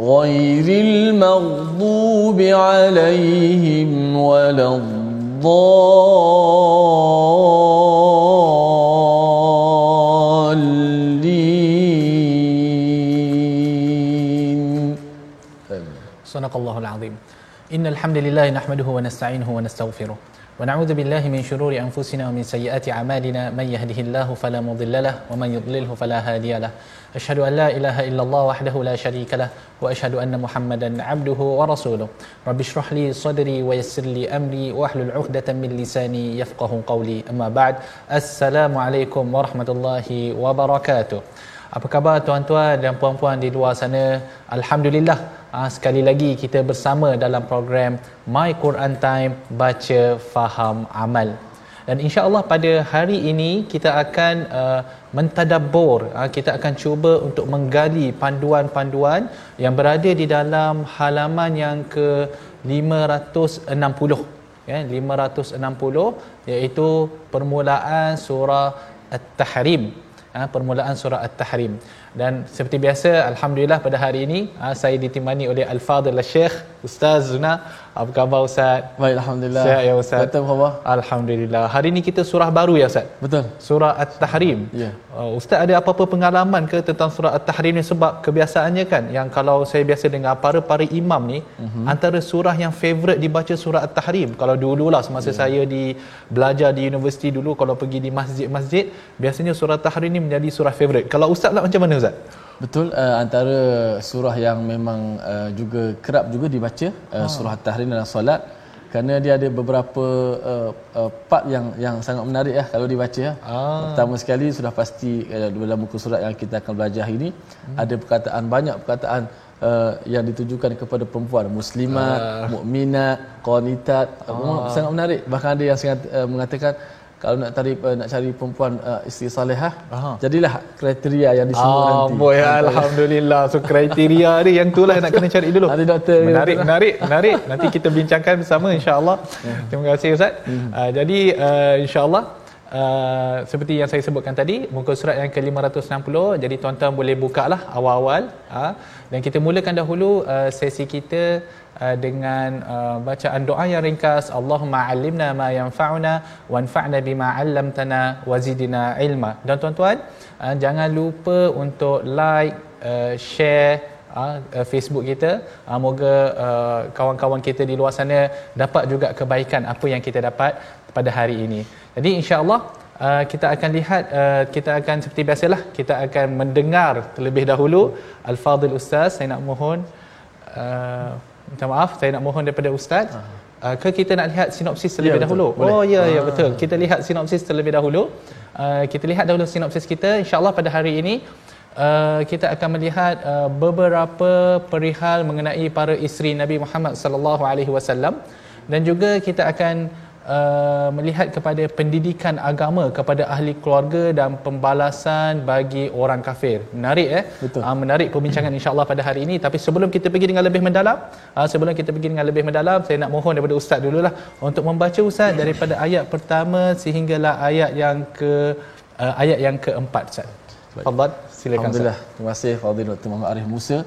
غير المغضوب عليهم ولا الضالين. صدق الله العظيم. إن الحمد لله نحمده ونستعينه ونستغفره ونعوذ بالله من شرور أنفسنا ومن سيئات أعمالنا من يهده الله فلا مضل له ومن يضلله فلا هادي له أشهد أن لا إله إلا الله وحده لا شريك له وأشهد أن محمدا عبده ورسوله رب اشرح لي صدري ويسر لي أمري واحلل عقدة من لساني يفقه قولي أما بعد السلام عليكم ورحمة الله وبركاته Apa khabar tuan-tuan dan puan-puan di luar sana? Alhamdulillah, ah, sekali lagi kita bersama dalam program My Quran Time Baca Faham Amal. Dan insya-Allah pada hari ini kita akan uh, mentadabbur, uh, kita akan cuba untuk menggali panduan-panduan yang berada di dalam halaman yang ke 560 ya 560 iaitu permulaan surah At-Tahrim ha, permulaan surah At-Tahrim. Dan seperti biasa, Alhamdulillah pada hari ini ha, saya ditemani oleh Al-Fadhil Syekh Ustaz Zuna. Apa khabar Ustaz? Baik, Alhamdulillah. Sihat ya Ustaz? Betul khabar? Alhamdulillah. Hari ini kita surah baru ya Ustaz? Betul. Surah At-Tahrim. Ya. Uh, Ustaz ada apa-apa pengalaman ke tentang surah At-Tahrim ni sebab kebiasaannya kan yang kalau saya biasa dengar para-para imam ni uh-huh. antara surah yang favorite dibaca surah At-Tahrim. Kalau dululah semasa yeah. saya di belajar di universiti dulu kalau pergi di masjid-masjid biasanya surah At-Tahrim ni menjadi surah favorite. Kalau Ustaz lah macam mana Ustaz? Betul uh, antara surah yang memang uh, juga kerap juga dibaca uh, surah At-Tahrim dalam solat kerana dia ada beberapa uh, uh, part yang yang sangat menarik ya kalau dibaca ya. Ah. Pertama sekali sudah pasti uh, dalam muka surat yang kita akan belajar hari ini hmm. ada perkataan banyak perkataan uh, yang ditujukan kepada perempuan muslimat, Ah. mukminat, qanitat. Ah. Sangat menarik. Bahkan ada yang sangat uh, mengatakan kalau nak cari uh, nak cari perempuan uh, isteri salehah, Aha. jadilah kriteria yang disebut Ah, nanti. boy, alhamdulillah. So kriteria ni yang itulah nak kena cari dulu. Nanti doktor menarik, menarik, menarik. Nanti kita bincangkan bersama insya-Allah. Terima kasih Ustaz. Uh, jadi uh, insya-Allah Uh, seperti yang saya sebutkan tadi muka surat yang ke-560 jadi tuan-tuan boleh buka lah awal-awal uh, dan kita mulakan dahulu uh, sesi kita uh, dengan uh, bacaan doa yang ringkas Allahumma alimna ma yanfa'una wanfa'na bima 'allamtana wazidna ilma. Dan tuan-tuan uh, jangan lupa untuk like uh, share uh, uh, Facebook kita. Uh, moga uh, kawan-kawan kita di luar sana dapat juga kebaikan apa yang kita dapat pada hari ini. Jadi insya-Allah uh, kita akan lihat uh, kita akan seperti biasalah kita akan mendengar terlebih dahulu. Al-fadil ustaz saya nak mohon uh, minta maaf saya nak mohon daripada ustaz uh, ke kita nak lihat sinopsis terlebih Ya, betul. dahulu? Boleh. oh ya ya betul. Kita lihat sinopsis terlebih dahulu. Uh, kita lihat dahulu sinopsis kita. Insyaallah pada hari ini Uh, kita akan melihat uh, beberapa perihal mengenai para isteri Nabi Muhammad sallallahu alaihi wasallam. Dan juga kita akan uh, melihat kepada pendidikan agama kepada ahli keluarga dan pembalasan bagi orang kafir. Menarik eh? Betul. Uh, menarik perbincangan insya-Allah pada hari ini tapi sebelum kita pergi dengan lebih mendalam, uh, sebelum kita pergi dengan lebih mendalam, saya nak mohon daripada ustaz dululah untuk membaca ustaz daripada ayat pertama sehinggalah ayat yang ke uh, ayat yang keempat ustaz. Fadhal, silakan ustaz. Alhamdulillah. Terima kasih Fadil Dr. Muhammad Arif Musa.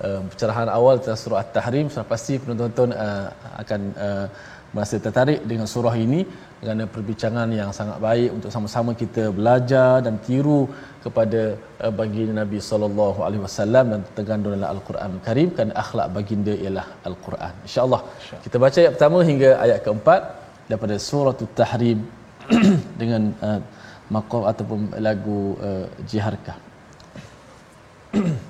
Uh, pencerahan awal tentang surah At-Tahrim sudah pasti penonton uh, akan uh, merasa tertarik dengan surah ini kerana perbincangan yang sangat baik untuk sama-sama kita belajar dan tiru kepada uh, baginda Nabi sallallahu alaihi wasallam dan tergandung dalam Al-Quran Karim kan akhlak baginda ialah Al-Quran. Insya-Allah. Kita baca ayat pertama hingga ayat keempat daripada surah At-Tahrim dengan uh, maqam ataupun lagu uh, jiharkah.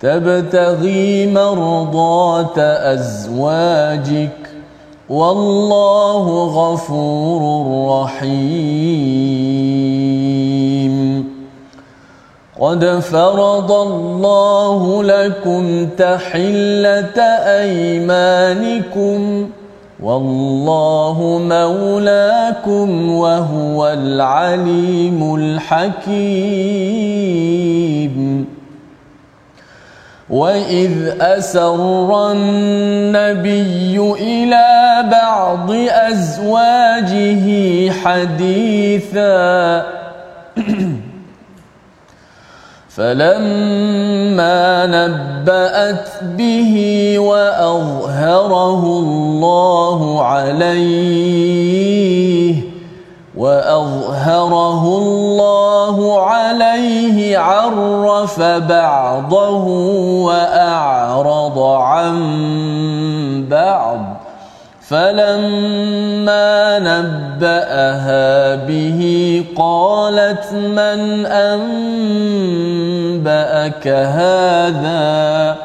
تبتغي مرضات أزواجك والله غفور رحيم. قد فرض الله لكم تحلة أيمانكم والله مولاكم وهو العليم الحكيم. وإذ أسر النبي إلى بعض أزواجه حديثا فلما نبأت به وأظهره الله عليه وأظهره الله عليه عرف بعضه وأعرض عن بعض. فلما نبأها به قالت من أنبأك هذا؟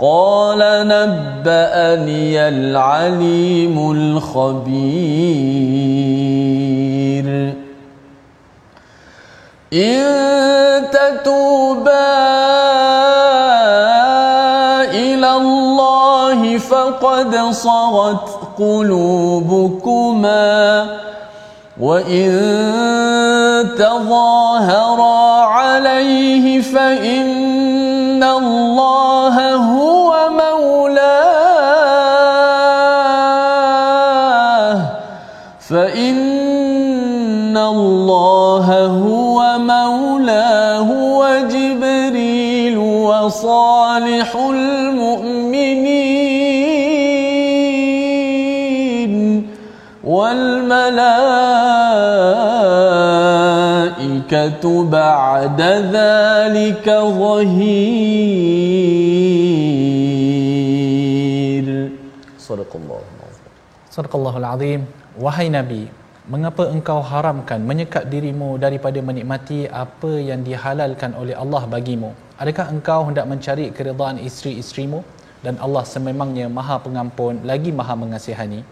قال نبأني العليم الخبير. إن تتوبا إلى الله فقد صغت قلوبكما. وإن تظاهرا عليه فإن وصالح المؤمنين والملائكة بعد ذلك ظهير. صدق الله العظيم. صدق الله العظيم. وهي نبي. Mengapa engkau haramkan menyekat dirimu daripada menikmati apa yang dihalalkan oleh Allah bagimu? Adakah engkau hendak mencari keridaan isteri-isterimu dan Allah sememangnya Maha Pengampun lagi Maha Mengasihani?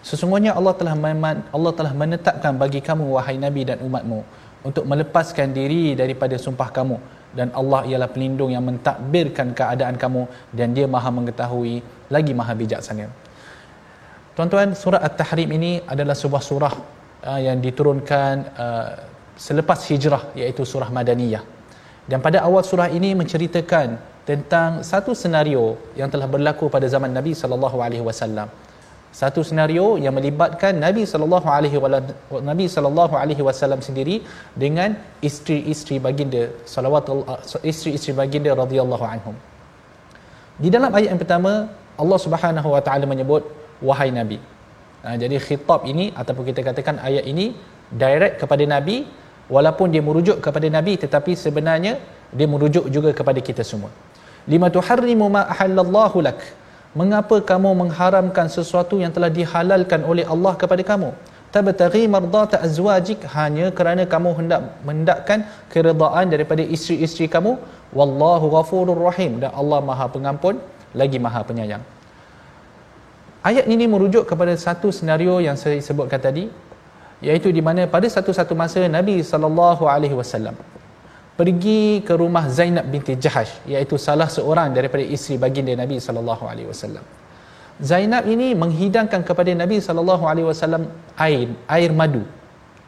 Sesungguhnya Allah telah meman, Allah telah menetapkan bagi kamu wahai Nabi dan umatmu untuk melepaskan diri daripada sumpah kamu dan Allah ialah pelindung yang mentadbirkan keadaan kamu dan dia Maha mengetahui lagi Maha bijaksana. Tuan-tuan, surah At-Tahrim ini adalah sebuah surah uh, yang diturunkan uh, selepas hijrah iaitu surah Madaniyah. Dan pada awal surah ini menceritakan tentang satu senario yang telah berlaku pada zaman Nabi sallallahu alaihi wasallam. Satu senario yang melibatkan Nabi sallallahu alaihi Nabi sallallahu alaihi wasallam sendiri dengan isteri-isteri baginda salawat isteri-isteri baginda radhiyallahu anhum. Di dalam ayat yang pertama Allah Subhanahu wa taala menyebut wahai nabi. Ha, jadi khitab ini ataupun kita katakan ayat ini direct kepada nabi walaupun dia merujuk kepada nabi tetapi sebenarnya dia merujuk juga kepada kita semua. Lima tuharrimu ma ahallallahu lak. Mengapa kamu mengharamkan sesuatu yang telah dihalalkan oleh Allah kepada kamu? Tabtaghi mardata azwajik. Hanya kerana kamu hendak mendakkan keredaan daripada isteri-isteri kamu. Wallahu ghafurur rahim. Dan Allah Maha Pengampun lagi Maha Penyayang Ayat ini merujuk kepada satu senario yang saya sebutkan tadi iaitu di mana pada satu-satu masa Nabi sallallahu alaihi wasallam pergi ke rumah Zainab binti Jahash iaitu salah seorang daripada isteri baginda Nabi sallallahu alaihi wasallam. Zainab ini menghidangkan kepada Nabi sallallahu alaihi wasallam air air madu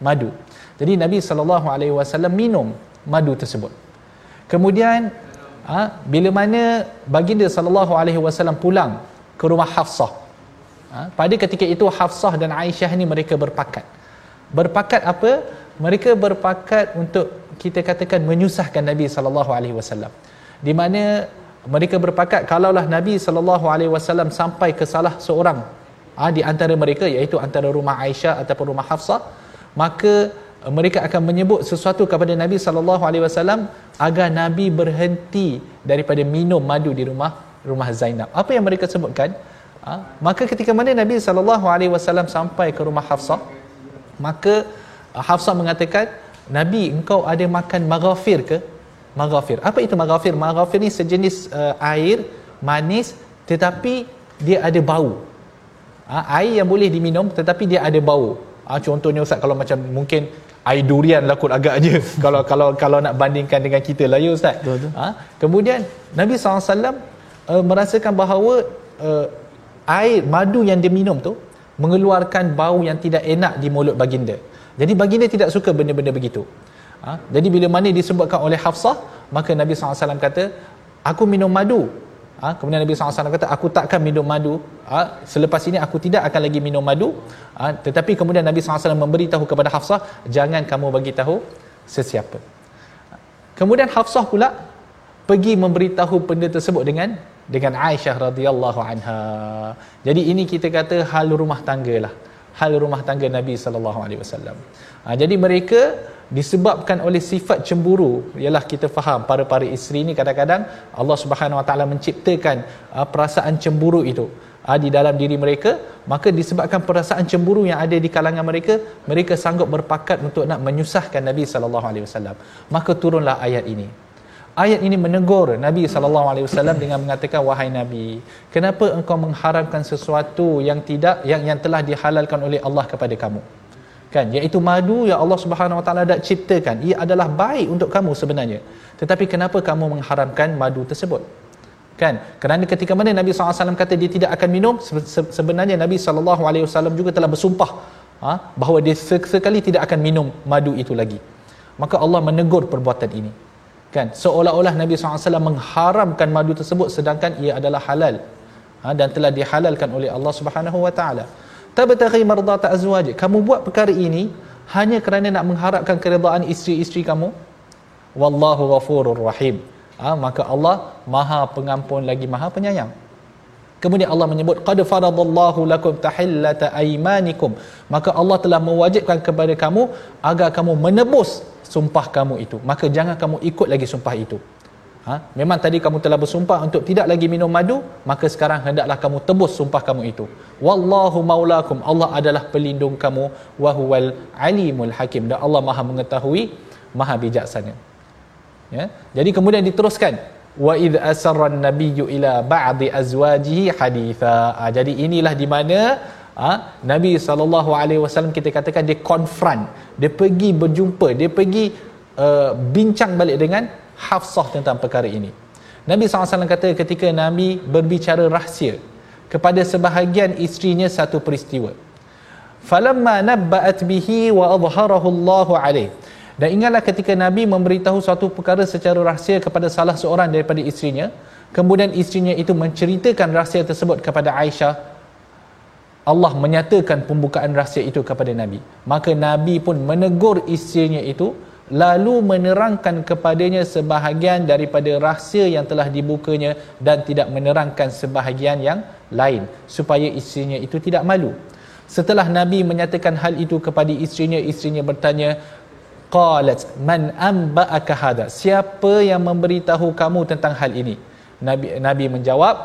madu. Jadi Nabi sallallahu alaihi wasallam minum madu tersebut. Kemudian ha, bila mana baginda sallallahu alaihi wasallam pulang ke rumah Hafsah. Ha, pada ketika itu Hafsah dan Aisyah ni mereka berpakat. Berpakat apa? Mereka berpakat untuk kita katakan menyusahkan Nabi sallallahu alaihi wasallam. Di mana mereka berpakat kalaulah Nabi sallallahu alaihi wasallam sampai ke salah seorang ha, di antara mereka iaitu antara rumah Aisyah ataupun rumah Hafsah maka eh, mereka akan menyebut sesuatu kepada Nabi sallallahu alaihi wasallam agar Nabi berhenti daripada minum madu di rumah rumah Zainab. Apa yang mereka sebutkan? Ha, maka ketika mana Nabi sallallahu alaihi wasallam sampai ke rumah Hafsah, maka eh, Hafsah mengatakan, "Nabi, engkau ada makan maghafir ke?" Maghafir. Apa itu maghafir? Maghafir ni sejenis uh, air manis tetapi dia ada bau. Ha, air yang boleh diminum tetapi dia ada bau. Ha, contohnya Ustaz kalau macam mungkin air durian lah kot agaknya kalau kalau kalau nak bandingkan dengan kita lah ya Ustaz. Betul, Ha, kemudian Nabi SAW uh, merasakan bahawa uh, air madu yang dia minum tu mengeluarkan bau yang tidak enak di mulut baginda. Jadi baginda tidak suka benda-benda begitu. Ha? Jadi bila mana disebutkan oleh Hafsah, maka Nabi SAW kata, aku minum madu. Ha? Kemudian Nabi SAW kata, aku takkan minum madu. Ha? Selepas ini aku tidak akan lagi minum madu. Ha? Tetapi kemudian Nabi SAW memberitahu kepada Hafsah, jangan kamu bagi tahu sesiapa. Kemudian Hafsah pula pergi memberitahu benda tersebut dengan dengan Aisyah radhiyallahu anha. Jadi ini kita kata hal rumah tangga lah. Hal rumah tangga Nabi sallallahu alaihi wasallam. Ha, jadi mereka disebabkan oleh sifat cemburu ialah kita faham para-para isteri ni kadang-kadang Allah Subhanahu Wa Taala menciptakan uh, perasaan cemburu itu uh, di dalam diri mereka maka disebabkan perasaan cemburu yang ada di kalangan mereka mereka sanggup berpakat untuk nak menyusahkan Nabi sallallahu alaihi wasallam maka turunlah ayat ini ayat ini menegur Nabi sallallahu alaihi wasallam dengan mengatakan wahai Nabi kenapa engkau mengharamkan sesuatu yang tidak yang yang telah dihalalkan oleh Allah kepada kamu? Kan? Iaitu madu yang Allah Subhanahu Wa Taala dah ciptakan. Ia adalah baik untuk kamu sebenarnya. Tetapi kenapa kamu mengharamkan madu tersebut? Kan? Kerana ketika mana Nabi SAW kata dia tidak akan minum sebenarnya Nabi SAW juga telah bersumpah ha, bahawa dia sekali tidak akan minum madu itu lagi. Maka Allah menegur perbuatan ini kan? Seolah-olah Nabi SAW mengharamkan madu tersebut sedangkan ia adalah halal. Ha, dan telah dihalalkan oleh Allah Subhanahu Wa Taala. Tabtaghi mardata azwaj kamu buat perkara ini hanya kerana nak mengharapkan keredaan isteri-isteri kamu? Wallahu ghafurur rahim. Ha, maka Allah maha pengampun lagi maha penyayang kemudian Allah menyebut qad faradallahu lakum tahillata aymanikum maka Allah telah mewajibkan kepada kamu agar kamu menebus sumpah kamu itu maka jangan kamu ikut lagi sumpah itu Ha? Memang tadi kamu telah bersumpah untuk tidak lagi minum madu, maka sekarang hendaklah kamu tebus sumpah kamu itu. Wallahu maulakum. Allah adalah pelindung kamu wa huwal alimul hakim. Dan Allah Maha mengetahui, Maha bijaksana. Ya? Jadi kemudian diteruskan wa id asarra nabiyyu ila ba'di azwajihi haditha. Ha, jadi inilah di mana ha, Nabi sallallahu alaihi wasallam kita katakan dia confront, dia pergi berjumpa, dia pergi uh, bincang balik dengan Hafsah tentang perkara ini. Nabi SAW kata ketika Nabi berbicara rahsia kepada sebahagian isterinya satu peristiwa. Falamma nabba'at bihi wa adharahu Allahu alaih. Dan ingatlah ketika Nabi memberitahu suatu perkara secara rahsia kepada salah seorang daripada isterinya, kemudian isterinya itu menceritakan rahsia tersebut kepada Aisyah, Allah menyatakan pembukaan rahsia itu kepada Nabi. Maka Nabi pun menegur isterinya itu lalu menerangkan kepadanya sebahagian daripada rahsia yang telah dibukanya dan tidak menerangkan sebahagian yang lain supaya isterinya itu tidak malu setelah nabi menyatakan hal itu kepada isterinya isterinya bertanya qalat man amba'aka hada siapa yang memberitahu kamu tentang hal ini? Nabi nabi menjawab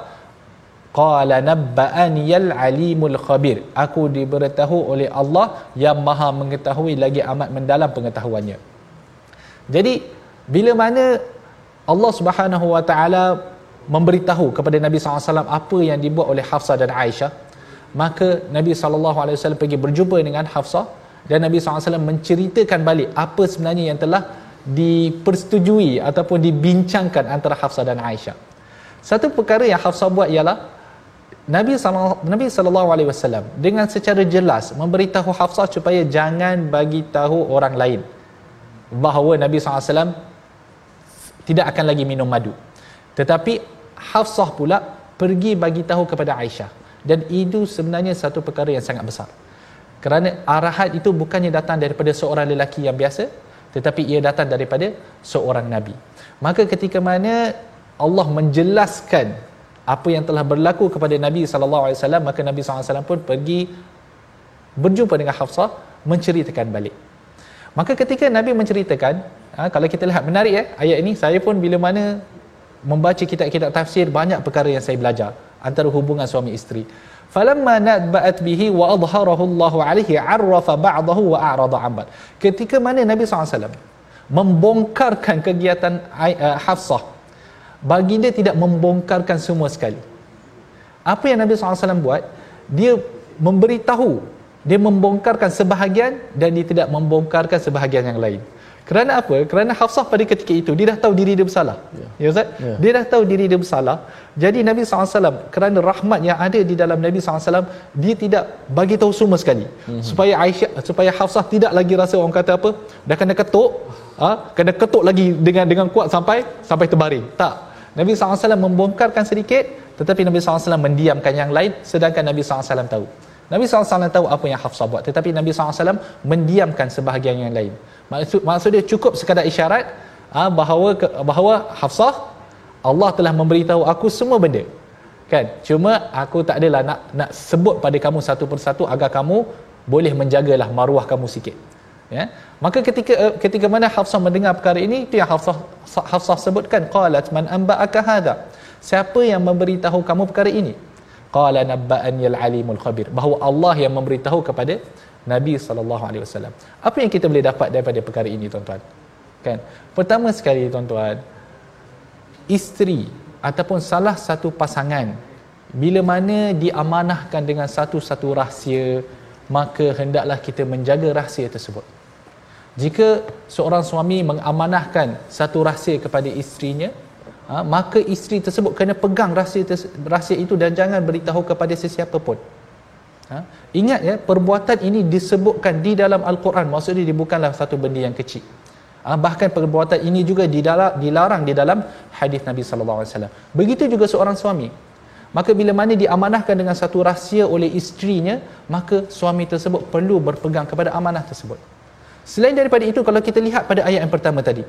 qala nabba'ani al alimul khabir. Aku diberitahu oleh Allah yang maha mengetahui lagi amat mendalam pengetahuannya. Jadi bila mana Allah Subhanahu Wa Taala memberitahu kepada Nabi SAW apa yang dibuat oleh Hafsah dan Aisyah, maka Nabi SAW pergi berjumpa dengan Hafsah dan Nabi SAW menceritakan balik apa sebenarnya yang telah dipersetujui ataupun dibincangkan antara Hafsah dan Aisyah. Satu perkara yang Hafsah buat ialah Nabi Nabi sallallahu alaihi wasallam dengan secara jelas memberitahu Hafsah supaya jangan bagi tahu orang lain bahawa Nabi SAW tidak akan lagi minum madu. Tetapi Hafsah pula pergi bagi tahu kepada Aisyah dan itu sebenarnya satu perkara yang sangat besar. Kerana arahan itu bukannya datang daripada seorang lelaki yang biasa tetapi ia datang daripada seorang nabi. Maka ketika mana Allah menjelaskan apa yang telah berlaku kepada Nabi sallallahu alaihi wasallam maka Nabi sallallahu alaihi wasallam pun pergi berjumpa dengan Hafsah menceritakan balik. Maka ketika Nabi menceritakan, ha, kalau kita lihat menarik ya ayat ini, saya pun bila mana membaca kitab-kitab tafsir banyak perkara yang saya belajar antara hubungan suami isteri. Falamma nadba'at bihi wa adharahu Allah alaihi arrafa ba'dahu wa a'rada 'an Ketika mana Nabi SAW membongkarkan kegiatan uh, Hafsah baginda tidak membongkarkan semua sekali. Apa yang Nabi SAW buat? Dia memberitahu dia membongkarkan sebahagian dan dia tidak membongkarkan sebahagian yang lain kerana apa? kerana Hafsah pada ketika itu dia dah tahu diri dia bersalah ya, ya Ustaz? Ya. dia dah tahu diri dia bersalah jadi Nabi SAW kerana rahmat yang ada di dalam Nabi SAW dia tidak bagi tahu semua sekali mm-hmm. supaya Aisyah supaya Hafsah tidak lagi rasa orang kata apa dah kena ketuk ha? kena ketuk lagi dengan dengan kuat sampai sampai terbaring tak Nabi SAW membongkarkan sedikit tetapi Nabi SAW mendiamkan yang lain sedangkan Nabi SAW tahu Nabi SAW tahu apa yang Hafsah buat tetapi Nabi SAW mendiamkan sebahagian yang lain. Maksud, maksudnya cukup sekadar isyarat ha, bahawa bahawa Hafsah Allah telah memberitahu aku semua benda. Kan? Cuma aku tak adalah nak nak sebut pada kamu satu persatu agar kamu boleh menjagalah maruah kamu sikit. Ya? Maka ketika eh, ketika mana Hafsah mendengar perkara ini itu yang Hafsah Hafsah sebutkan qalat man anba'aka hadha. Siapa yang memberitahu kamu perkara ini qala nabba'ani al-alimul khabir. Bahawa Allah yang memberitahu kepada Nabi sallallahu alaihi wasallam. Apa yang kita boleh dapat daripada perkara ini tuan-tuan? Kan? Pertama sekali tuan-tuan isteri ataupun salah satu pasangan bila mana diamanahkan dengan satu-satu rahsia maka hendaklah kita menjaga rahsia tersebut. Jika seorang suami mengamanahkan satu rahsia kepada isterinya ha, maka isteri tersebut kena pegang rahsia rahsia itu dan jangan beritahu kepada sesiapa pun. Ha, ingat ya perbuatan ini disebutkan di dalam al-Quran. Maksudnya dia bukanlah satu benda yang kecil. Ha, bahkan perbuatan ini juga dilarang di dalam hadis Nabi wasallam. Begitu juga seorang suami. Maka bila mana diamanahkan dengan satu rahsia oleh isterinya maka suami tersebut perlu berpegang kepada amanah tersebut. Selain daripada itu kalau kita lihat pada ayat yang pertama tadi.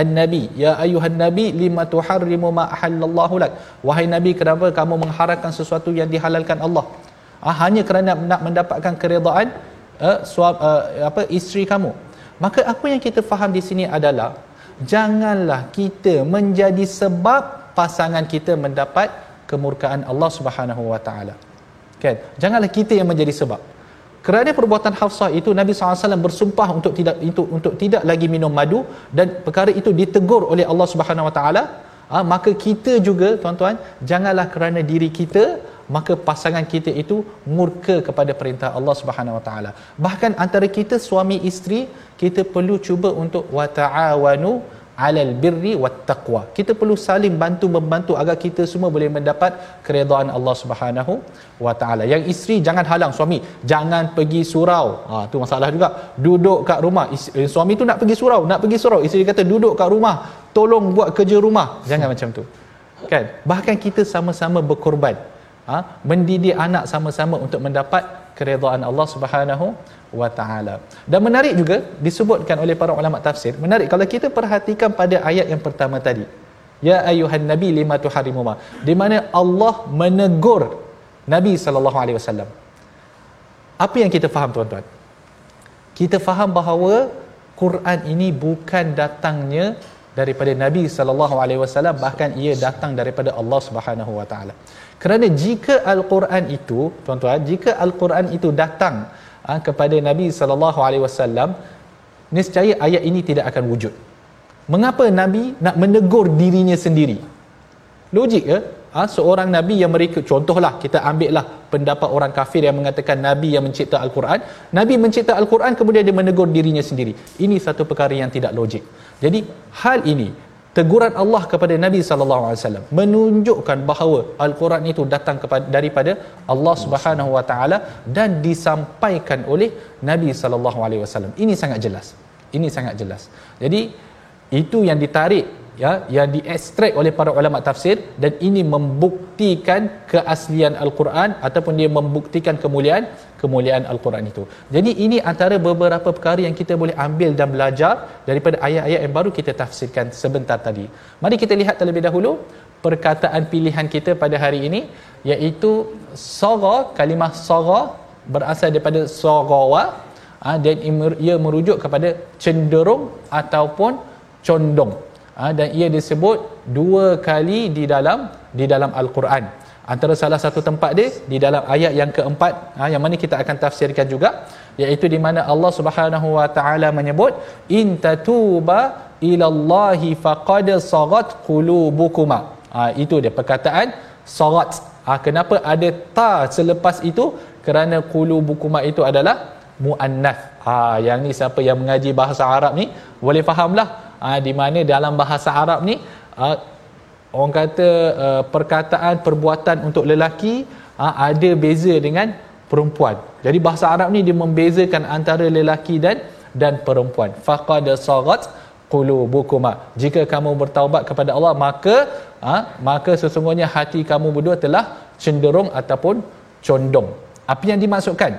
An-Nabi, ya ayuhan Nabi lima tuharrimu ma ahallallahu lak. Wahai Nabi, kenapa kamu mengharamkan sesuatu yang dihalalkan Allah? Ah, hanya kerana nak mendapatkan keredaan uh, suap, uh, apa isteri kamu. Maka apa yang kita faham di sini adalah janganlah kita menjadi sebab pasangan kita mendapat kemurkaan Allah Subhanahu wa taala. Kan? Janganlah kita yang menjadi sebab kerana perbuatan Hafsah itu Nabi SAW bersumpah untuk tidak untuk, untuk tidak lagi minum madu dan perkara itu ditegur oleh Allah Subhanahu Wa Taala ha, maka kita juga tuan-tuan janganlah kerana diri kita maka pasangan kita itu murka kepada perintah Allah Subhanahu Wa Taala. Bahkan antara kita suami isteri kita perlu cuba untuk wa ta'awanu alal birri wat taqwa. Kita perlu saling bantu membantu agar kita semua boleh mendapat keredaan Allah Subhanahu wa taala. Yang isteri jangan halang suami, jangan pergi surau. Ha tu masalah juga. Duduk kat rumah. Eh, suami tu nak pergi surau, nak pergi surau. Isteri kata duduk kat rumah, tolong buat kerja rumah. Jangan macam tu. Kan? Bahkan kita sama-sama berkorban. Ha? mendidik anak sama-sama untuk mendapat keredaan Allah Subhanahu wa taala. Dan menarik juga disebutkan oleh para ulama tafsir, menarik kalau kita perhatikan pada ayat yang pertama tadi. Ya ayuhan nabi lima tuharimu ma. Di mana Allah menegur Nabi sallallahu alaihi wasallam. Apa yang kita faham tuan-tuan? Kita faham bahawa Quran ini bukan datangnya daripada Nabi sallallahu alaihi wasallam bahkan ia datang daripada Allah Subhanahu wa taala. Kerana jika al-Quran itu tuan-tuan, jika al-Quran itu datang ha, kepada Nabi sallallahu alaihi wasallam niscaya ayat ini tidak akan wujud. Mengapa Nabi nak menegur dirinya sendiri? Logik ke? Ha, seorang Nabi yang mereka contohlah kita ambillah pendapat orang kafir yang mengatakan Nabi yang mencipta Al-Quran. Nabi mencipta Al-Quran kemudian dia menegur dirinya sendiri. Ini satu perkara yang tidak logik. Jadi hal ini teguran Allah kepada Nabi sallallahu alaihi wasallam menunjukkan bahawa al-Quran itu datang kepada daripada Allah Subhanahu wa taala dan disampaikan oleh Nabi sallallahu alaihi wasallam. Ini sangat jelas. Ini sangat jelas. Jadi itu yang ditarik ya yang diekstrak oleh para ulama tafsir dan ini membuktikan keaslian al-Quran ataupun dia membuktikan kemuliaan kemuliaan al-Quran itu. Jadi ini antara beberapa perkara yang kita boleh ambil dan belajar daripada ayat-ayat yang baru kita tafsirkan sebentar tadi. Mari kita lihat terlebih dahulu perkataan pilihan kita pada hari ini iaitu saga kalimah saga berasal daripada sagawa ha, dan ia merujuk kepada cenderung ataupun condong ha, dan ia disebut dua kali di dalam di dalam al-Quran antara salah satu tempat dia di dalam ayat yang keempat ha, yang mana kita akan tafsirkan juga iaitu di mana Allah Subhanahu wa taala menyebut in tatuba ilallahi faqad sagat qulubukuma. Ha, itu dia perkataan sagat ha, kenapa ada ta selepas itu? Kerana qulubukuma itu adalah muannas ha, yang ni siapa yang mengaji bahasa Arab ni boleh fahamlah. Ha, di mana dalam bahasa Arab ni ha, orang kata uh, perkataan perbuatan untuk lelaki uh, ada beza dengan perempuan. Jadi bahasa Arab ni dia membezakan antara lelaki dan dan perempuan. Faqad sagat qulubukuma. Jika kamu bertaubat kepada Allah maka uh, maka sesungguhnya hati kamu berdua telah cenderung ataupun condong. Apa yang dimaksudkan?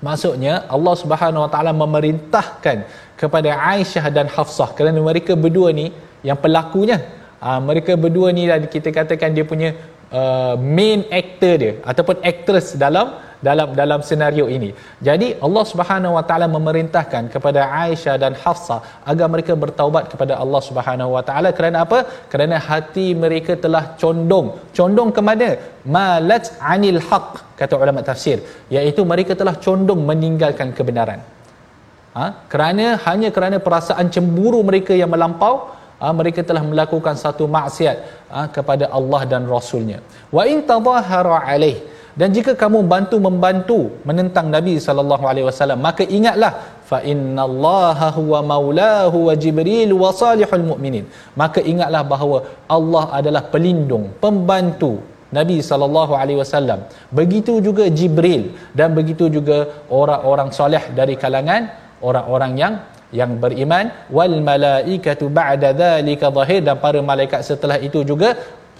Maksudnya Allah Subhanahu Wa Taala memerintahkan kepada Aisyah dan Hafsah kerana mereka berdua ni yang pelakunya uh, mereka berdua ni lah kita katakan dia punya uh, main actor dia ataupun actress dalam dalam dalam senario ini. Jadi Allah Subhanahu Wa Taala memerintahkan kepada Aisyah dan Hafsah agar mereka bertaubat kepada Allah Subhanahu Wa Taala kerana apa? Kerana hati mereka telah condong. Condong ke mana? Malat anil haq kata ulama tafsir, iaitu mereka telah condong meninggalkan kebenaran. Ha? kerana hanya kerana perasaan cemburu mereka yang melampau ha, mereka telah melakukan satu maksiat ha, kepada Allah dan Rasulnya. Wa in tadhahara alaih. Dan jika kamu bantu membantu menentang Nabi sallallahu alaihi wasallam maka ingatlah fa innallaha huwa maulahu wa jibril wa salihul mu'minin. Maka ingatlah bahawa Allah adalah pelindung pembantu Nabi sallallahu alaihi wasallam. Begitu juga Jibril dan begitu juga orang-orang soleh dari kalangan orang-orang yang yang beriman wal malaikatu ba'da dzalika zahir dan para malaikat setelah itu juga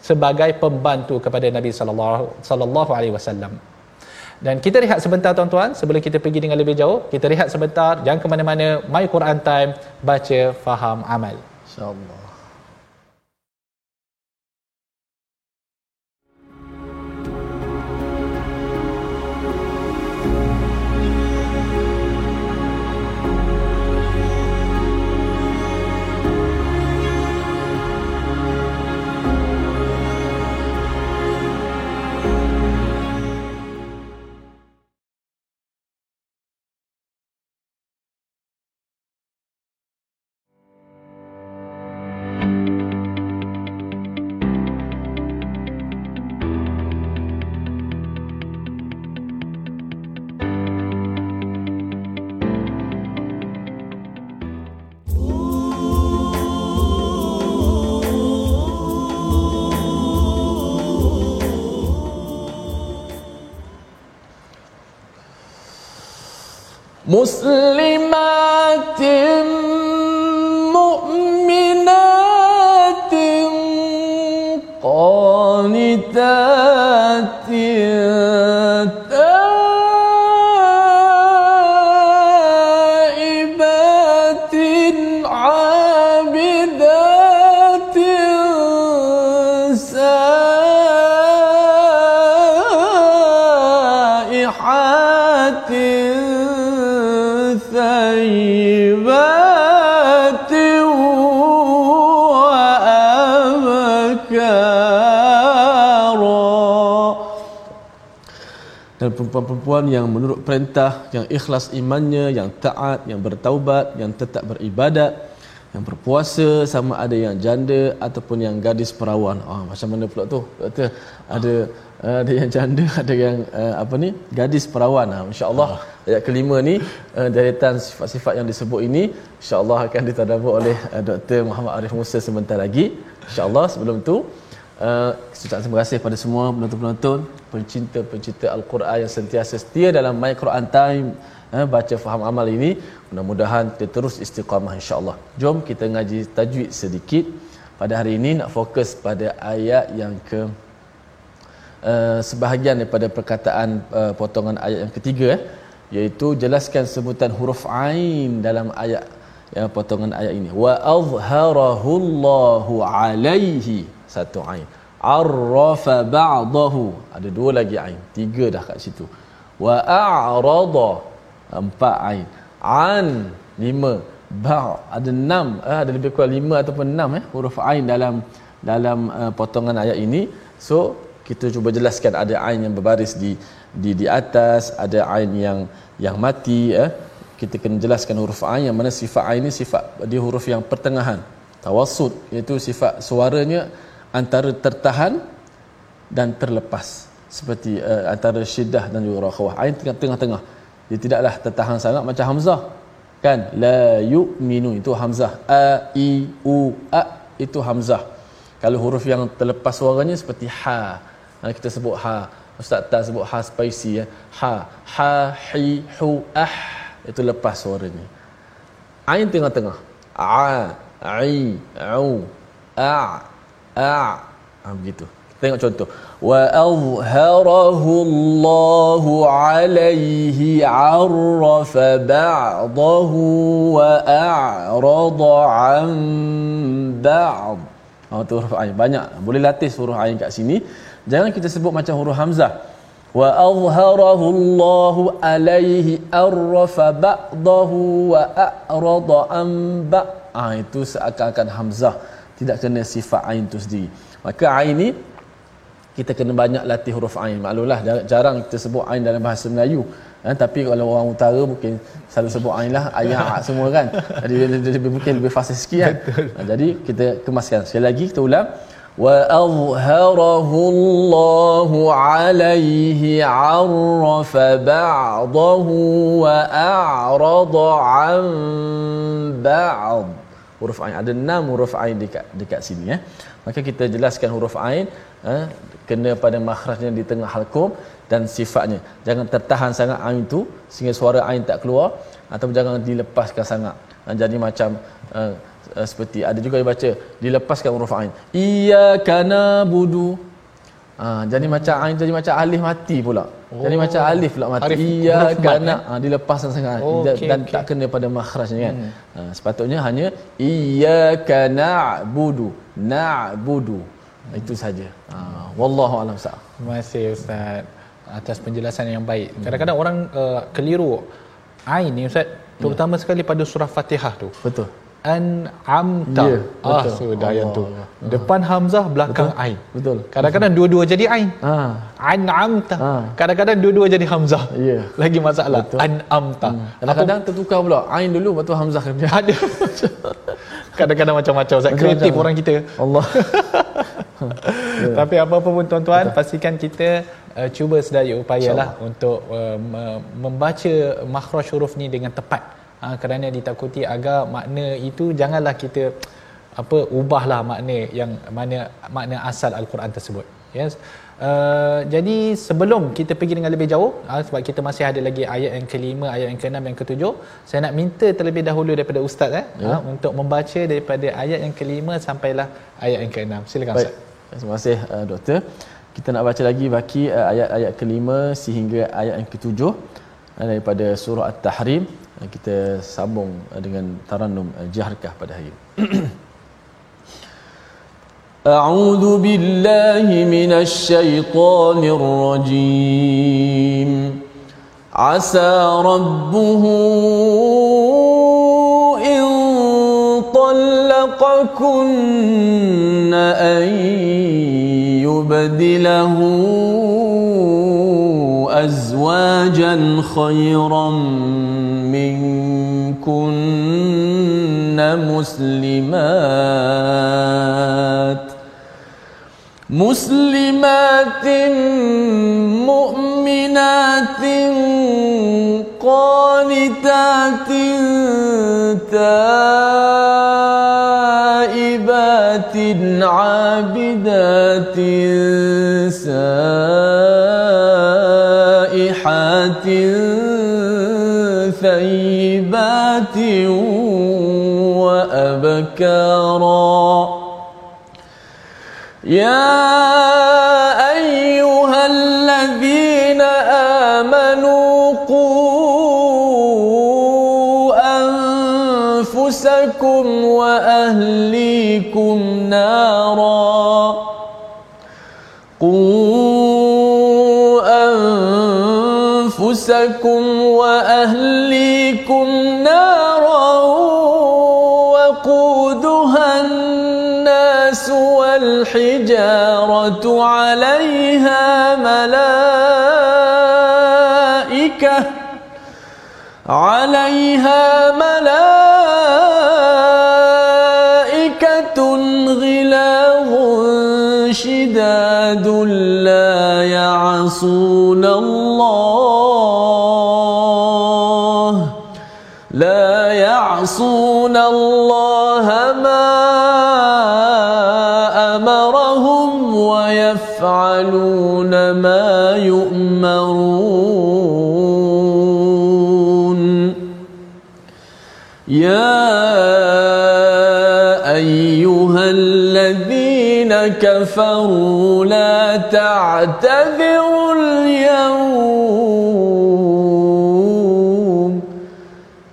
sebagai pembantu kepada Nabi sallallahu sallallahu alaihi wasallam. Dan kita lihat sebentar tuan-tuan sebelum kita pergi dengan lebih jauh, kita lihat sebentar jangan ke mana-mana My Quran Time baca faham amal. Insya-Allah. مسلمات مؤمنات قانتات dan perempuan-perempuan yang menurut perintah yang ikhlas imannya yang taat yang bertaubat yang tetap beribadat yang berpuasa sama ada yang janda ataupun yang gadis perawan. Ah macam mana pula tu? Doktor ada ada yang janda, ada yang uh, apa ni? gadis perawan. Ah insya-Allah ah. ayat kelima ni uh, deretan sifat-sifat yang disebut ini insya-Allah akan ditadabbur oleh uh, Dr. Muhammad Arif Musa sebentar lagi. Insya-Allah sebelum tu Uh, terima kasih pada semua penonton-penonton pencinta-pencinta Al-Quran yang sentiasa setia dalam My Quran Time uh, baca faham amal ini mudah-mudahan kita terus istiqamah insya-Allah. Jom kita ngaji tajwid sedikit. Pada hari ini nak fokus pada ayat yang ke uh, sebahagian daripada perkataan uh, potongan ayat yang ketiga eh, iaitu jelaskan sebutan huruf ain dalam ayat yang potongan ayat ini. Wa azharahu Allahu alaihi satu ain. Arrafa ba'dahu. Ada dua lagi ain. Tiga dah kat situ. Wa a'rada empat ain. An lima. Ba' ada enam. Eh, ada lebih kurang lima ataupun enam eh, huruf ain dalam dalam uh, potongan ayat ini. So kita cuba jelaskan ada ain yang berbaris di di di atas, ada ain yang yang mati eh. Kita kena jelaskan huruf ain yang mana sifat ain ini sifat dia huruf yang pertengahan. Tawassut iaitu sifat suaranya antara tertahan dan terlepas. Seperti uh, antara syiddah dan juga rakhawah ain tengah-tengah. Dia tidaklah tertahan sangat macam hamzah. Kan? La yu'minu. Itu hamzah. A i u a itu hamzah. Kalau huruf yang terlepas suaranya seperti ha. Kita sebut ha. Ustaz tak sebut ha spicy ya. Ha. Ha hi hu ah. Itu lepas suaranya. Ain tengah-tengah. A i u a a ha, begitu. Tengok contoh. Wa azharahu Allah alaihi arrafa ba'dahu wa a'rada an ba'd. Ha tu huruf ain. Banyak. Boleh latih huruf ain kat sini. Jangan kita sebut macam huruf hamzah. Wa azharahu Allah alaihi arrafa ba'dahu wa a'rada an ba'd. Ah itu seakan-akan hamzah tidak kena sifat ain tu sendiri. Maka ain ni kita kena banyak latih huruf ain. Maklumlah jarang kita sebut ain dalam bahasa Melayu. Ha, tapi kalau orang utara mungkin selalu sebut ain lah ayat semua kan. Jadi lebih, mungkin lebih fasih sikit kan. Ha, jadi kita kemaskan. Sekali lagi kita ulang. Wa azharahu Allah alaihi arrafa ba'dahu wa a'rada an ba'd huruf ain. Ada enam huruf ain dekat dekat sini ya maka kita jelaskan huruf ain eh, kena pada makhrajnya di tengah halqum dan sifatnya. Jangan tertahan sangat ain itu sehingga suara ain tak keluar atau jangan dilepaskan sangat. Eh, jadi macam eh, eh, seperti ada juga yang baca dilepaskan huruf ain. Iyyaka nabudu. Ha, jadi macam ain jadi macam alif mati pula. Oh. Jadi macam alif pula mati. Iya kerana ha, dilepaskan sangat oh, okay, dan okay. tak kena pada makhrajnya kan. Hmm. Ha, sepatutnya hanya iyyaka na'budu. Na'budu. Hmm. Itu saja. Ha, wallahu alam sa. Terima kasih ustaz atas penjelasan yang baik. Kadang-kadang orang uh, keliru ain ni ustaz terutama hmm. sekali pada surah Fatihah tu. Betul an'amta. Ya, ah, sudah yang tu. Depan hamzah, belakang betul. ain. Betul. Kadang-kadang dua-dua jadi ain. Ha. An'amta. Ha. Kadang-kadang dua-dua jadi hamzah. Ya. Lagi masalah. Betul. An'amta. Hmm. Kadang-kadang tertukar pula. Ain dulu betul hamzah kan. Ada. Kadang-kadang macam-macam. Saya kreatif orang kita. Allah. ya. Tapi apa pun tuan-tuan, pastikan kita uh, cuba sedaya upayalah untuk uh, membaca makhraj huruf ni dengan tepat ha, kerana ditakuti agar makna itu janganlah kita apa ubahlah makna yang mana makna asal al-Quran tersebut. Yes? Uh, jadi sebelum kita pergi dengan lebih jauh uh, sebab kita masih ada lagi ayat yang kelima, ayat yang keenam, yang ketujuh saya nak minta terlebih dahulu daripada ustaz eh ya. uh, untuk membaca daripada ayat yang kelima sampailah ayat yang keenam. Silakan Baik. ustaz. Terima kasih uh, doktor. Kita nak baca lagi baki uh, ayat-ayat kelima sehingga ayat yang ketujuh uh, daripada surah at-tahrim kita sambung dengan tarannum jahrkah pada hari ini أعوذ بالله من الشيطان الرجيم عسى ربه إن طلقكن أن يبدله أزواجا خيرا منكن مسلمات مسلمات مؤمنات قانتات تائبات عابدات سائحات وأبكارا يا أيها الذين آمنوا قوا أنفسكم وأهليكم نارا. قوا أنفسكم وأهليكم نارا. والحجارة عليها ملائكة عليها ملائكة غلاظ شداد لا يعصون الله لا يعصون الله ويفعلون ما يؤمرون. يا أيها الذين كفروا لا تعتذروا اليوم.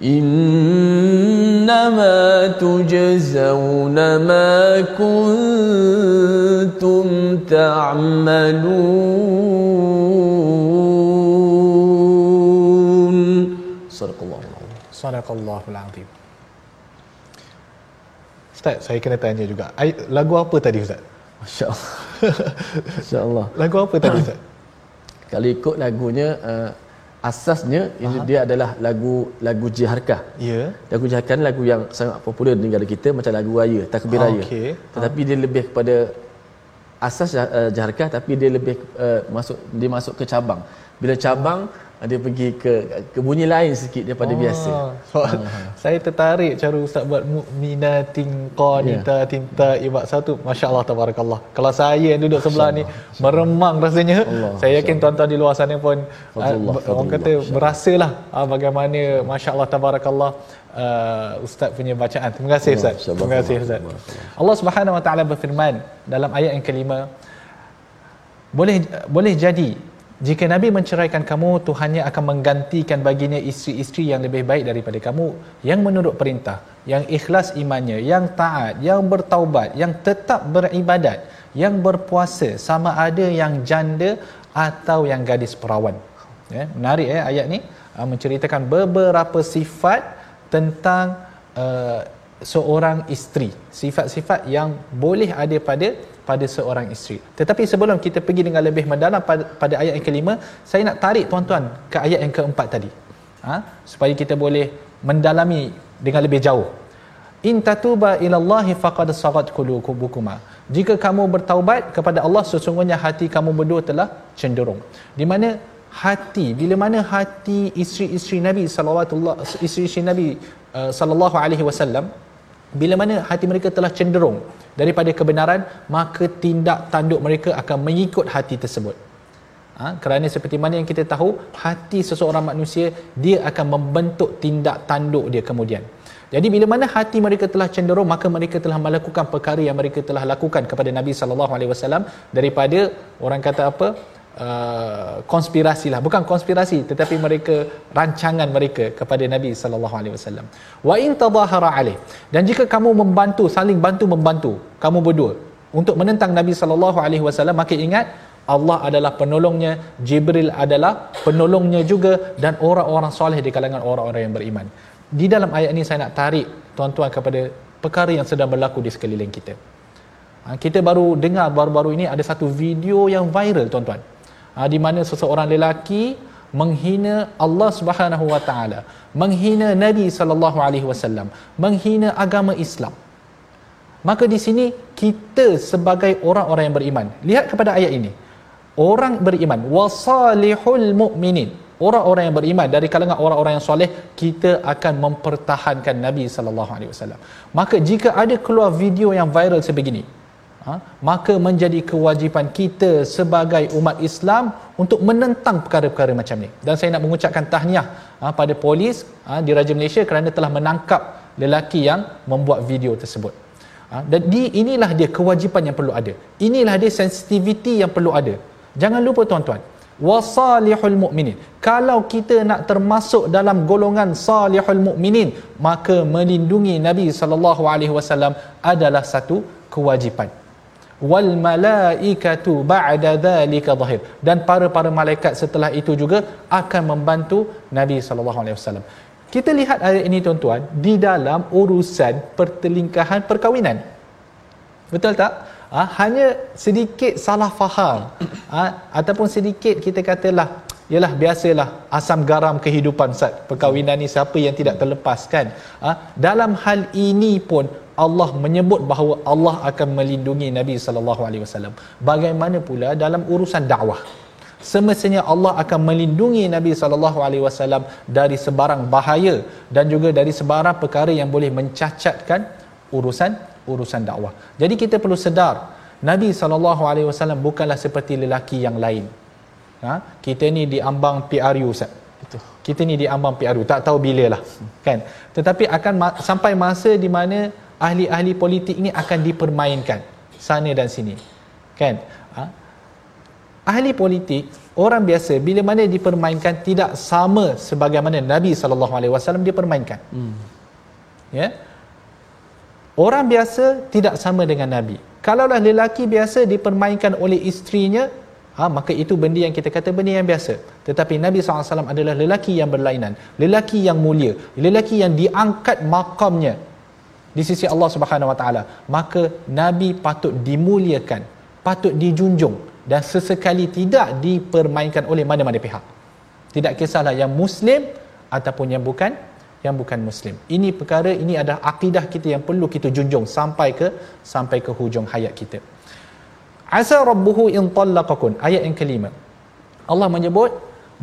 إنما تجزون ما كنتم تعملون صدق الله العظيم Sadaqallahul azim. Ustaz, saya kena tanya juga. Ay- Lagu apa tadi Ustaz? Masya Allah Masya Allah Lagu apa tadi Ustaz? Kalau ikut lagunya uh, Asasnya ini dia adalah lagu lagu jiharkah Ya. Lagu jiharkah ni lagu yang sangat popular di negara kita Macam lagu raya, takbir Ah, raya okey. Tetapi dia lebih kepada Asas uh, jaharkah tapi dia lebih uh, masuk dia masuk ke cabang. Bila cabang dia pergi ke ke bunyi lain sikit daripada Oh, biasa So, saya tertarik cara Ustaz buat mukminatin qanitatin Ya. taibat satu. Masya-Allah tabarakallah. Kalau saya yang duduk sebelah ni meremang rasanya. Allah, saya yakin tuan-tuan di luar sana pun ah, orang kata berasalah ah, bagaimana masya-Allah tabarakallah uh, ustaz punya bacaan. Terima kasih ustaz. Terima kasih ustaz. Allah Subhanahu wa taala berfirman dalam ayat yang kelima boleh boleh jadi jika Nabi menceraikan kamu Tuhannya akan menggantikan baginya isteri-isteri yang lebih baik daripada kamu yang menurut perintah yang ikhlas imannya yang taat yang bertaubat yang tetap beribadat yang berpuasa sama ada yang janda atau yang gadis perawan. Ya menarik eh ayat ni. Uh, menceritakan beberapa sifat tentang uh, seorang isteri. Sifat-sifat yang boleh ada pada pada seorang isteri. Tetapi sebelum kita pergi dengan lebih mendalam pada, pada ayat yang kelima saya nak tarik tuan-tuan ke ayat yang keempat tadi. Ha? supaya kita boleh mendalami dengan lebih jauh. In tatuba ilallahi faqad sagat qulubukuma jika kamu bertaubat kepada Allah sesungguhnya hati kamu berdua telah cenderung. Di mana hati bila mana hati isteri-isteri Nabi sallallahu isteri-isteri Nabi uh, sallallahu alaihi wasallam bila mana hati mereka telah cenderung daripada kebenaran maka tindak tanduk mereka akan mengikut hati tersebut ha? kerana seperti mana yang kita tahu hati seseorang manusia dia akan membentuk tindak tanduk dia kemudian jadi bila mana hati mereka telah cenderung maka mereka telah melakukan perkara yang mereka telah lakukan kepada Nabi sallallahu alaihi wasallam daripada orang kata apa uh, konspirasi lah. Bukan konspirasi tetapi mereka rancangan mereka kepada Nabi sallallahu alaihi wasallam. Wa in tadahara alaih. Dan jika kamu membantu saling bantu membantu kamu berdua untuk menentang Nabi sallallahu alaihi wasallam maka ingat Allah adalah penolongnya Jibril adalah penolongnya juga dan orang-orang soleh di kalangan orang-orang yang beriman. Di dalam ayat ini saya nak tarik tuan-tuan kepada perkara yang sedang berlaku di sekeliling kita. Ha, kita baru dengar baru-baru ini ada satu video yang viral tuan-tuan. Ha, di mana seseorang lelaki menghina Allah Subhanahu wa taala, menghina Nabi sallallahu alaihi wasallam, menghina agama Islam. Maka di sini kita sebagai orang-orang yang beriman, lihat kepada ayat ini. Orang beriman, wasalihul mu'minin. Orang-orang yang beriman dari kalangan orang-orang yang soleh, kita akan mempertahankan Nabi sallallahu alaihi wasallam. Maka jika ada keluar video yang viral sebegini, ha, maka menjadi kewajipan kita sebagai umat Islam untuk menentang perkara-perkara macam ni. Dan saya nak mengucapkan tahniah ha, pada polis ha, di Raja Malaysia kerana telah menangkap lelaki yang membuat video tersebut. Ha, dan di inilah dia kewajipan yang perlu ada. Inilah dia sensitiviti yang perlu ada. Jangan lupa tuan-tuan. Wasalihul mu'minin. Kalau kita nak termasuk dalam golongan salihul mu'minin, maka melindungi Nabi sallallahu alaihi wasallam adalah satu kewajipan wal malaikatu ba'da dhalika zahir dan para-para malaikat setelah itu juga akan membantu Nabi sallallahu alaihi wasallam. Kita lihat ayat ini tuan-tuan di dalam urusan pertelingkahan perkahwinan. Betul tak? Ha, hanya sedikit salah faham ha, ataupun sedikit kita katalah ialah biasalah asam garam kehidupan Ustaz. Perkahwinan ni siapa yang tidak terlepaskan? Ha, dalam hal ini pun Allah menyebut bahawa Allah akan melindungi Nabi sallallahu alaihi wasallam. Bagaimana pula dalam urusan dakwah? Semestinya Allah akan melindungi Nabi sallallahu alaihi wasallam dari sebarang bahaya dan juga dari sebarang perkara yang boleh mencacatkan urusan urusan dakwah. Jadi kita perlu sedar Nabi sallallahu alaihi wasallam bukanlah seperti lelaki yang lain. Ha? Kita ni diambang PRU Ustaz. Betul. Kita ni diambang PRU tak tahu bila lah. Kan? Tetapi akan ma- sampai masa di mana ahli-ahli politik ini akan dipermainkan sana dan sini. Kan? Ha? ahli politik orang biasa bila mana dipermainkan tidak sama sebagaimana Nabi sallallahu alaihi wasallam dipermainkan. Hmm. ya? Orang biasa tidak sama dengan nabi. Kalaulah lelaki biasa dipermainkan oleh isterinya ha, maka itu benda yang kita kata benda yang biasa. Tetapi Nabi SAW adalah lelaki yang berlainan lelaki yang mulia lelaki yang diangkat makamnya di sisi Allah Subhanahu Wa Taala maka nabi patut dimuliakan patut dijunjung dan sesekali tidak dipermainkan oleh mana-mana pihak. Tidak kisahlah yang muslim ataupun yang bukan yang bukan muslim. Ini perkara ini adalah akidah kita yang perlu kita junjung sampai ke sampai ke hujung hayat kita. Asa rabbuhu in talaqakum ayat yang kelima. Allah menyebut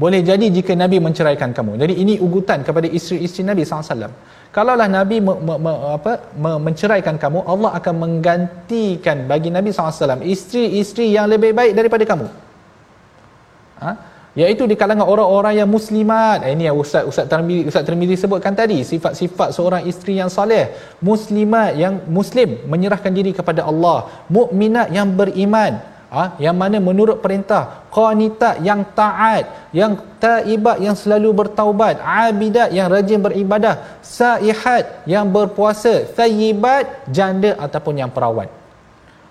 boleh jadi jika nabi menceraikan kamu. Jadi ini ugutan kepada isteri-isteri nabi SAW kalaulah nabi me, me, me, apa me, menceraikan kamu Allah akan menggantikan bagi nabi SAW isteri-isteri yang lebih baik daripada kamu. Ha? iaitu di kalangan orang-orang yang muslimat. Eh, ini yang ustaz ustaz Tirmizi ustaz Tirmizi sebutkan tadi. Sifat-sifat seorang isteri yang soleh muslimat yang muslim menyerahkan diri kepada Allah. Mukminat yang beriman ha? yang mana menurut perintah qanitat yang taat yang taibat yang selalu bertaubat abidat yang rajin beribadah saihat yang berpuasa thayyibat janda ataupun yang perawan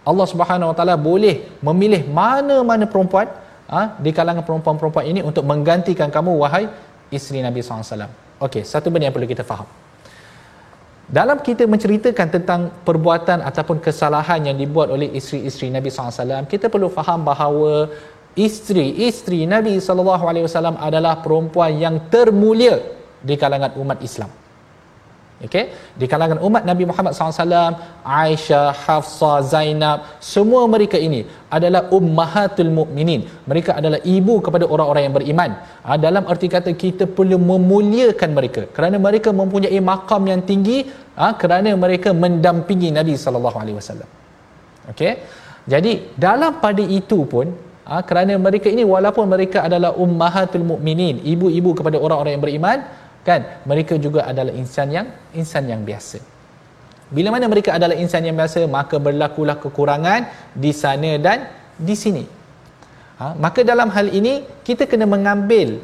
Allah Subhanahu Wa Taala boleh memilih mana-mana perempuan ha, di kalangan perempuan-perempuan ini untuk menggantikan kamu wahai isteri Nabi SAW. Okey, satu benda yang perlu kita faham dalam kita menceritakan tentang perbuatan ataupun kesalahan yang dibuat oleh isteri-isteri Nabi SAW, kita perlu faham bahawa isteri-isteri Nabi SAW adalah perempuan yang termulia di kalangan umat Islam. Okay? Di kalangan umat Nabi Muhammad SAW, Aisyah, Hafsah, Zainab, semua mereka ini adalah ummahatul mu'minin. Mereka adalah ibu kepada orang-orang yang beriman. Ha, dalam arti kata kita perlu memuliakan mereka kerana mereka mempunyai makam yang tinggi ha, kerana mereka mendampingi Nabi SAW. Okay? Jadi dalam pada itu pun ha, kerana mereka ini walaupun mereka adalah ummahatul mu'minin, ibu-ibu kepada orang-orang yang beriman, kan? Mereka juga adalah insan yang insan yang biasa. Bila mana mereka adalah insan yang biasa maka berlakulah kekurangan di sana dan di sini. Ha? maka dalam hal ini kita kena mengambil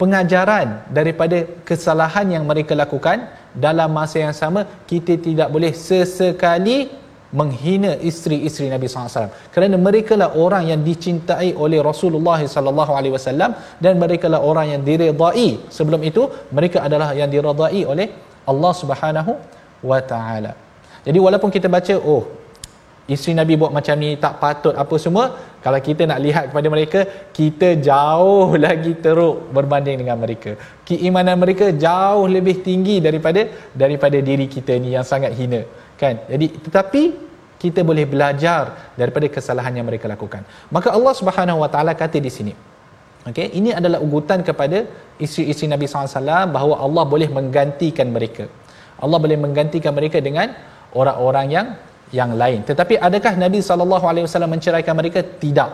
pengajaran daripada kesalahan yang mereka lakukan dalam masa yang sama kita tidak boleh sesekali menghina isteri-isteri Nabi SAW kerana mereka lah orang yang dicintai oleh Rasulullah SAW dan mereka lah orang yang diredai. Sebelum itu mereka adalah yang diredai oleh Allah Subhanahu wa taala. Jadi walaupun kita baca oh isteri Nabi buat macam ni tak patut apa semua kalau kita nak lihat kepada mereka kita jauh lagi teruk berbanding dengan mereka. Keimanan mereka jauh lebih tinggi daripada daripada diri kita ni yang sangat hina kan jadi tetapi kita boleh belajar daripada kesalahan yang mereka lakukan maka Allah Subhanahu Wa Taala kata di sini Okay, ini adalah ugutan kepada isteri-isteri Nabi SAW bahawa Allah boleh menggantikan mereka. Allah boleh menggantikan mereka dengan orang-orang yang yang lain. Tetapi adakah Nabi SAW menceraikan mereka? Tidak.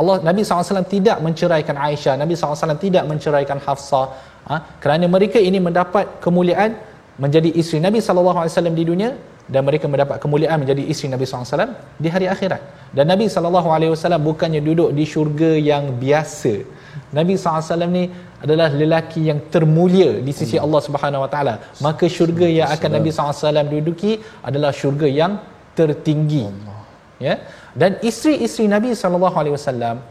Allah Nabi SAW tidak menceraikan Aisyah. Nabi SAW tidak menceraikan Hafsah. Ha? Kerana mereka ini mendapat kemuliaan menjadi isteri Nabi SAW di dunia dan mereka mendapat kemuliaan menjadi isteri Nabi SAW di hari akhirat. Dan Nabi SAW bukannya duduk di syurga yang biasa. Nabi SAW ni adalah lelaki yang termulia di sisi Allah Subhanahu Wa Taala. Maka syurga yang akan Nabi SAW duduki adalah syurga yang tertinggi. Ya. Dan isteri-isteri Nabi SAW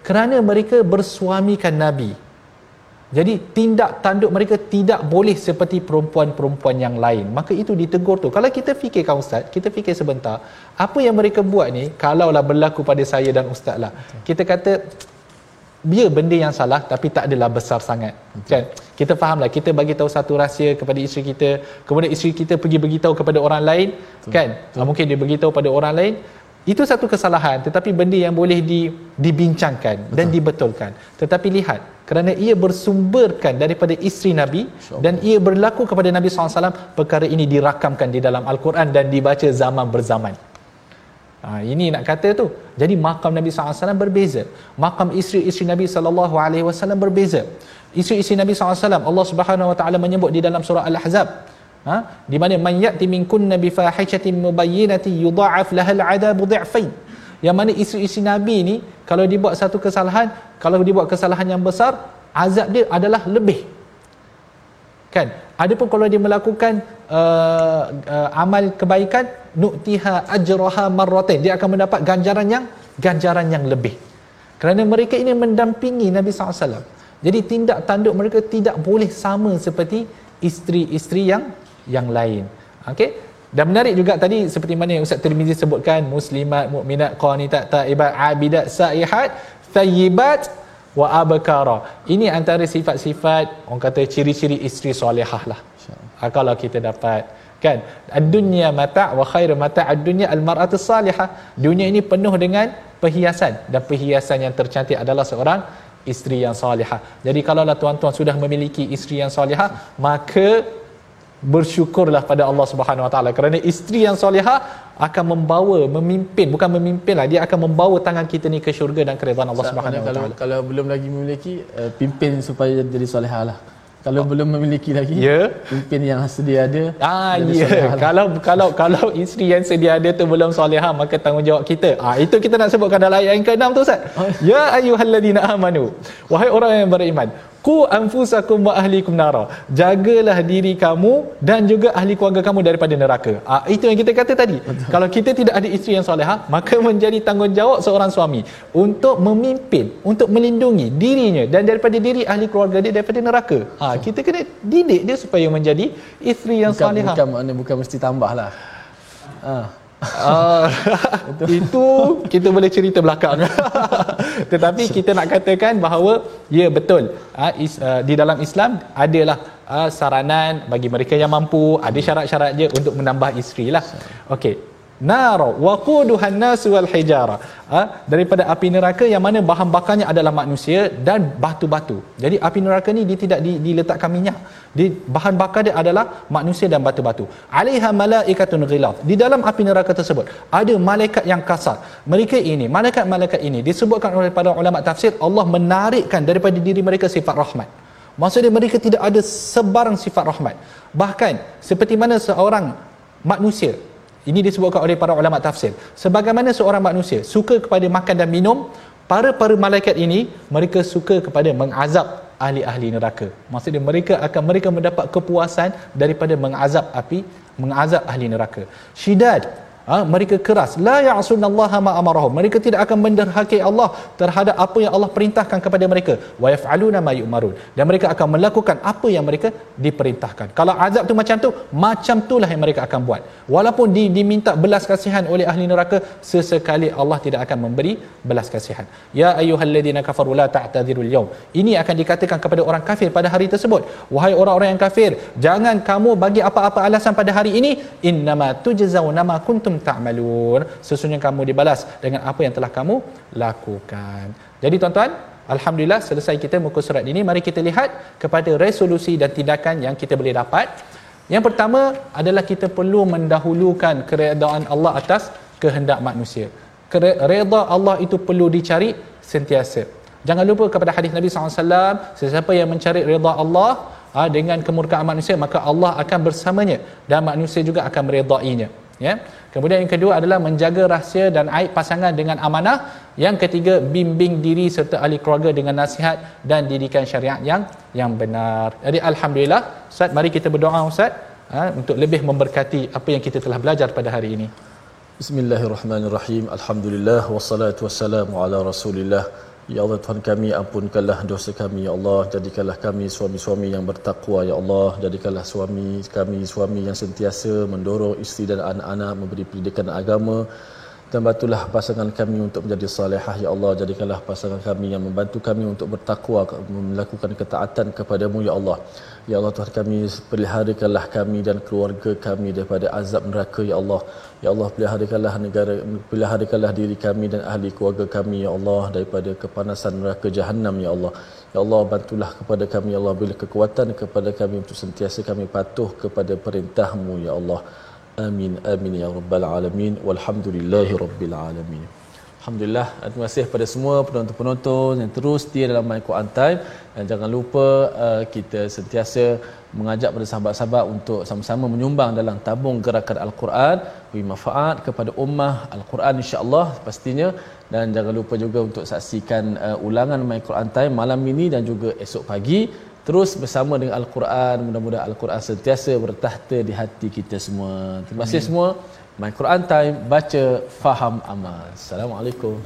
kerana mereka bersuamikan Nabi. Jadi tindak tanduk mereka tidak boleh seperti perempuan-perempuan yang lain. Maka itu ditegur tu. Kalau kita fikirkan ustaz, kita fikir sebentar, apa yang mereka buat ni kalaulah berlaku pada saya dan ustaz lah. Kita kata dia benda yang salah tapi tak adalah besar sangat kan kita fahamlah kita bagi tahu satu rahsia kepada isteri kita kemudian isteri kita pergi beritahu kepada orang lain Betul. kan Betul. mungkin dia beritahu pada orang lain itu satu kesalahan tetapi benda yang boleh di, dibincangkan Betul. dan dibetulkan tetapi lihat kerana ia bersumberkan daripada isteri Nabi dan ia berlaku kepada Nabi SAW perkara ini dirakamkan di dalam Al-Quran dan dibaca zaman berzaman Ha, ini nak kata tu. Jadi makam Nabi SAW berbeza. Makam isteri-isteri Nabi SAW berbeza. Isteri-isteri Nabi SAW Allah Subhanahu Wa Taala menyebut di dalam surah Al-Ahzab. Ha? Di mana man ya'ti minkun nabi fahishatin mubayyinatin yudha'af lahal 'adabu dhi'fain. Yang mana isteri-isteri Nabi ni kalau dibuat satu kesalahan, kalau dibuat kesalahan yang besar, azab dia adalah lebih. Kan? Adapun kalau dia melakukan uh, uh, amal kebaikan nu'tiha ajraha marratain dia akan mendapat ganjaran yang ganjaran yang lebih kerana mereka ini mendampingi Nabi SAW jadi tindak tanduk mereka tidak boleh sama seperti isteri-isteri yang yang lain. Okey? Dan menarik juga tadi seperti mana yang Ustaz Tirmizi sebutkan muslimat mukminat qanitat taibat abidat saihat thayyibat wa abkara. Ini antara sifat-sifat orang kata ciri-ciri isteri solehah lah. Kalau kita dapat kan? Dunia mata wa khairu mata ad-dunya al-mar'atu salihah. Dunia ini penuh dengan perhiasan. Dan perhiasan yang tercantik adalah seorang isteri yang salihah jadi kalaulah tuan-tuan sudah memiliki isteri yang salihah maka bersyukurlah pada Allah Subhanahu Wa Taala kerana isteri yang solehah akan membawa memimpin bukan memimpinlah dia akan membawa tangan kita ni ke syurga dan keridhaan Allah Subhanahu Wa Taala. kalau belum lagi memiliki uh, pimpin supaya jadi solehah lah. Kalau oh. belum memiliki lagi ya. pimpin yang sedia ada ah ya. yeah. kalau kalau kalau isteri yang sedia ada tu belum solehah maka tanggungjawab kita. Ah itu kita nak sebutkan dalam ayat yang ke-6 tu ustaz. Oh. ya ayyuhallazina amanu. Wahai orang yang beriman Ku anfusakum wa ahlikum nara. Jagalah diri kamu dan juga ahli keluarga kamu daripada neraka. Ah, itu yang kita kata tadi. Betul. Kalau kita tidak ada isteri yang solehah, maka menjadi tanggungjawab seorang suami untuk memimpin, untuk melindungi dirinya dan daripada diri ahli keluarga dia daripada neraka. Ah, kita kena didik dia supaya menjadi isteri yang bukan, solehah. Bukan makna bukan mesti tambahlah. Ah. Uh, itu kita boleh cerita belakang tetapi kita nak katakan bahawa ya betul. Uh, is, uh, di dalam Islam adalah uh, saranan bagi mereka yang mampu ada syarat-syarat je untuk menambah isteri lah. Okey nar waquduhan nas wal hijara. Ha? daripada api neraka yang mana bahan bakarnya adalah manusia dan batu-batu. Jadi api neraka ni dia tidak di, diletakkan minyak. Di bahan bakar dia adalah manusia dan batu-batu. Alaiha malaikatun ghilaz di dalam api neraka tersebut ada malaikat yang kasar. Mereka ini malaikat-malaikat ini disebutkan oleh para ulama tafsir Allah menarikkan daripada diri mereka sifat rahmat. Maksudnya mereka tidak ada sebarang sifat rahmat. Bahkan seperti mana seorang manusia ini disebutkan oleh para ulama tafsir. Sebagaimana seorang manusia suka kepada makan dan minum, para-para malaikat ini mereka suka kepada mengazab ahli-ahli neraka. Maksudnya mereka akan mereka mendapat kepuasan daripada mengazab api, mengazab ahli neraka. Syidad ha, mereka keras. La ya'sunallaha ma amarahum. Mereka tidak akan menderhaki Allah terhadap apa yang Allah perintahkan kepada mereka. Wa yaf'aluna ma yu'marun. Dan mereka akan melakukan apa yang mereka diperintahkan. Kalau azab tu macam tu macam itulah yang mereka akan buat. Walaupun di, diminta belas kasihan oleh ahli neraka sesekali Allah tidak akan memberi belas kasihan. Ya ayyuhalladzina kafaru la ta'tadzirul yawm. Ini akan dikatakan kepada orang kafir pada hari tersebut. Wahai orang-orang yang kafir jangan kamu bagi apa-apa alasan pada hari ini. Innama tujzauna ma kuntum ta'malun. Sesungguhnya kamu dibalas dengan apa yang telah kamu lakukan. Jadi tuan-tuan Alhamdulillah selesai kita muka surat ini. Mari kita lihat kepada resolusi dan tindakan yang kita boleh dapat. Yang pertama adalah kita perlu mendahulukan keredaan Allah atas kehendak manusia. Reda Allah itu perlu dicari sentiasa. Jangan lupa kepada hadis Nabi SAW sesiapa yang mencari reda Allah ha, dengan kemurkaan manusia maka Allah akan bersamanya dan manusia juga akan meredainya ya kemudian yang kedua adalah menjaga rahsia dan aib pasangan dengan amanah yang ketiga bimbing diri serta ahli keluarga dengan nasihat dan didikan syariat yang yang benar jadi alhamdulillah ustaz mari kita berdoa ustaz ha, untuk lebih memberkati apa yang kita telah belajar pada hari ini Bismillahirrahmanirrahim. Alhamdulillah wassalatu wassalamu ala Rasulillah. Ya Allah Tuhan kami ampunkanlah dosa kami ya Allah. Jadikanlah kami suami-suami yang bertakwa ya Allah. Jadikanlah suami kami suami yang sentiasa mendorong isteri dan anak-anak memberi pendidikan agama. Dan bantulah pasangan kami untuk menjadi salihah ya Allah. Jadikanlah pasangan kami yang membantu kami untuk bertakwa melakukan ketaatan kepadamu ya Allah. Ya Allah Tuhan kami peliharakanlah kami dan keluarga kami daripada azab neraka ya Allah ya Allah peliharakanlah negara peliharakanlah diri kami dan ahli keluarga kami ya Allah daripada kepanasan neraka jahanam ya Allah. Ya Allah bantulah kepada kami ya Allah beri kekuatan kepada kami untuk sentiasa kami patuh kepada perintahmu ya Allah. Amin amin ya rabbal alamin. Walhamdulillahi rabbil alamin. Alhamdulillah. Terima kasih kepada semua penonton-penonton yang terus setia dalam My Quran Time. Dan jangan lupa uh, kita sentiasa mengajak pada sahabat-sahabat untuk sama-sama menyumbang dalam tabung gerakan Al-Quran. Beri manfaat kepada ummah Al-Quran insya-Allah pastinya. Dan jangan lupa juga untuk saksikan uh, ulangan My Quran Time malam ini dan juga esok pagi. Terus bersama dengan Al-Quran. Mudah-mudahan Al-Quran sentiasa bertahta di hati kita semua. Terima kasih semua My Quran Time baca faham amal. Assalamualaikum